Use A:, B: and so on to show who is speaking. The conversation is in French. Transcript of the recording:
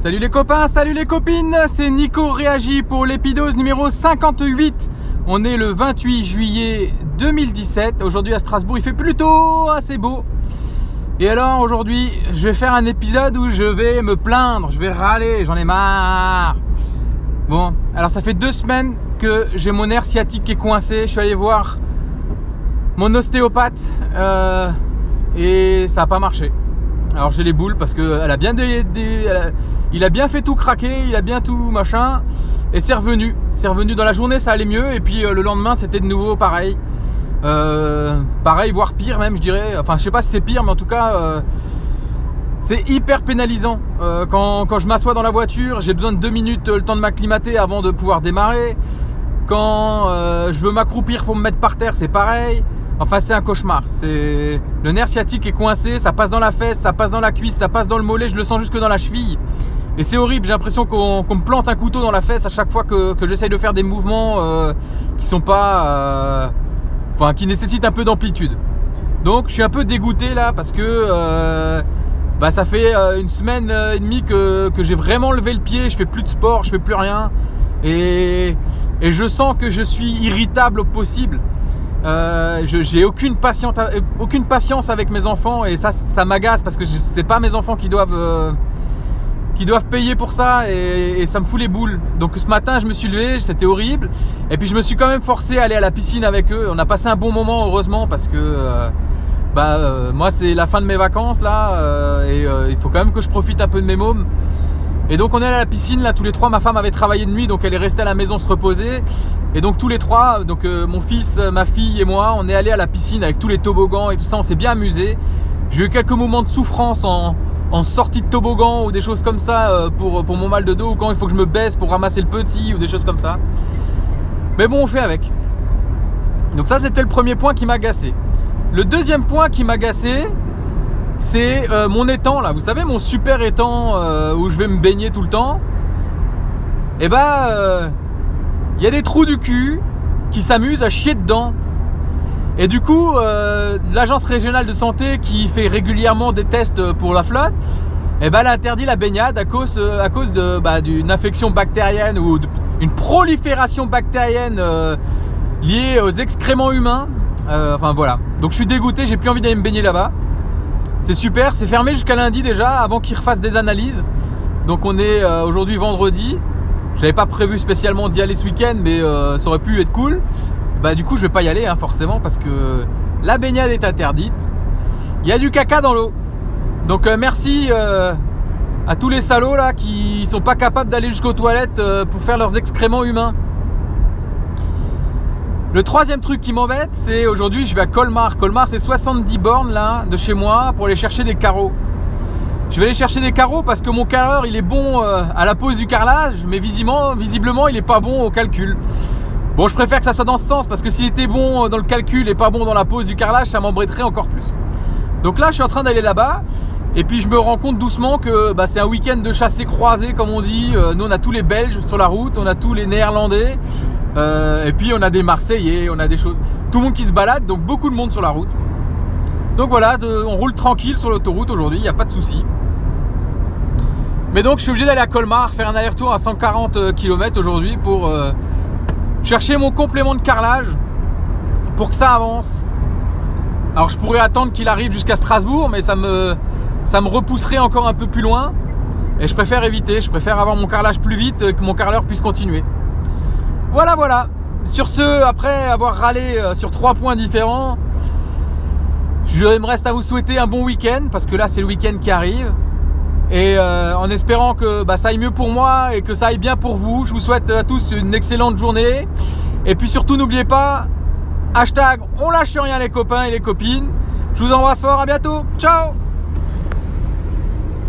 A: Salut les copains, salut les copines, c'est Nico Réagi pour l'épidose numéro 58. On est le 28 juillet 2017. Aujourd'hui à Strasbourg, il fait plutôt assez beau. Et alors aujourd'hui, je vais faire un épisode où je vais me plaindre, je vais râler, j'en ai marre. Bon, alors ça fait deux semaines que j'ai mon nerf sciatique qui est coincé. Je suis allé voir mon ostéopathe euh, et ça n'a pas marché. Alors j'ai les boules parce que elle a bien il a bien fait tout craquer, il a bien tout machin. Et c'est revenu. C'est revenu dans la journée, ça allait mieux. Et puis euh, le lendemain, c'était de nouveau pareil. Euh, pareil, voire pire même, je dirais. Enfin, je sais pas si c'est pire, mais en tout cas, euh, c'est hyper pénalisant. Quand, quand, je m'assois dans la voiture, j'ai besoin de deux minutes le temps de m'acclimater avant de pouvoir démarrer. Quand je veux m'accroupir pour me mettre par terre, c'est pareil. Enfin, c'est un cauchemar. C'est le nerf sciatique est coincé, ça passe dans la fesse, ça passe dans la cuisse, ça passe dans le mollet, je le sens jusque dans la cheville. Et c'est horrible. J'ai l'impression qu'on me plante un couteau dans la fesse à chaque fois que, j'essaye de faire des mouvements euh, qui sont pas, euh, enfin, qui nécessitent un peu d'amplitude. Donc, je suis un peu dégoûté là parce que euh, bah, ça fait une semaine et demie que, j'ai vraiment levé le pied. Je fais plus de sport, je fais plus rien, et, et je sens que je suis irritable au possible. Euh, j'ai aucune patience, aucune patience avec mes enfants et ça, ça m'agace parce que c'est pas mes enfants qui doivent, euh, qui doivent payer pour ça et, ça me fout les boules. Donc ce matin, je me suis levé, c'était horrible. Et puis je me suis quand même forcé à aller à la piscine avec eux. On a passé un bon moment, heureusement, parce que euh, bah, moi, c'est la fin de mes vacances là et il faut quand même que je profite un peu de mes mômes. Et donc on est allé à la piscine là tous les trois. Ma femme avait travaillé de nuit donc elle est restée à la maison se reposer. Et donc tous les trois, donc euh, mon fils, ma fille et moi, on est allé à la piscine avec tous les toboggans et tout ça. On s'est bien amusé. J'ai eu quelques moments de souffrance en, sortie de toboggan ou des choses comme ça euh, pour, pour mon mal de dos ou quand il faut que je me baisse pour ramasser le petit ou des choses comme ça. Mais bon, on fait avec. Donc ça c'était le premier point qui m'a agacé. Le deuxième point qui m'a agacé, c'est euh, mon étang là. Vous savez, mon super étang euh, où je vais me baigner tout le temps? Et bah, il y a des trous du cul qui s'amusent à chier dedans. Et du coup, euh, l'agence régionale de santé qui fait régulièrement des tests pour la flotte, eh ben, elle interdit la baignade à cause, à cause de, bah, d'une infection bactérienne ou d'une prolifération bactérienne liée aux excréments humains. enfin voilà. Donc je suis dégoûté, j'ai plus envie d'aller me baigner là-bas. C'est super, c'est fermé jusqu'à lundi déjà, avant qu'ils refassent des analyses. Donc on est euh, aujourd'hui vendredi. J'avais pas prévu spécialement d'y aller ce week-end, mais euh, ça aurait pu être cool. Bah du coup je vais pas y aller hein, forcément parce que la baignade est interdite. Il y a du caca dans l'eau. Donc euh, merci à tous les salauds là qui sont pas capables d'aller jusqu'aux toilettes pour faire leurs excréments humains. Le troisième truc qui m'embête, c'est aujourd'hui je vais à Colmar. Colmar, c'est 70 bornes là de chez moi pour aller chercher des carreaux. Je vais aller chercher des carreaux parce que mon carreleur il est bon euh, à la pose du carrelage, mais visiblement, il est pas bon au calcul. Bon, je préfère que ça soit dans ce sens parce que s'il était bon euh, dans le calcul et pas bon dans la pose du carrelage, ça m'embêterait encore plus. Donc là, je suis en train d'aller là-bas. Et puis je me rends compte doucement que bah, c'est un week-end de chassé croisé, comme on dit. Euh, nous, on a tous les Belges sur la route, on a tous les Néerlandais, euh, et puis on a des Marseillais, on a des choses. Tout le monde qui se balade, donc beaucoup de monde sur la route. Donc voilà, on roule tranquille sur l'autoroute aujourd'hui, il n'y a pas de souci. Mais donc je suis obligé d'aller à Colmar, faire un aller-retour à 140 euh, km aujourd'hui pour euh, chercher mon complément de carrelage pour que ça avance. Alors je pourrais attendre qu'il arrive jusqu'à Strasbourg, mais ça me, repousserait encore un peu plus loin. Et je préfère éviter, je préfère avoir mon carrelage plus vite, que mon carreleur puisse continuer. Voilà, voilà. Sur ce, après avoir râlé euh, sur trois points différents, je me reste à vous souhaiter un bon week-end parce que là c'est le week-end qui arrive. Et euh, en espérant que bah, ça aille mieux pour moi et que ça aille bien pour vous, je vous souhaite à tous une excellente journée. Et puis surtout n'oubliez pas, hashtag on lâche rien les copains et les copines. Je vous embrasse fort, à bientôt. Ciao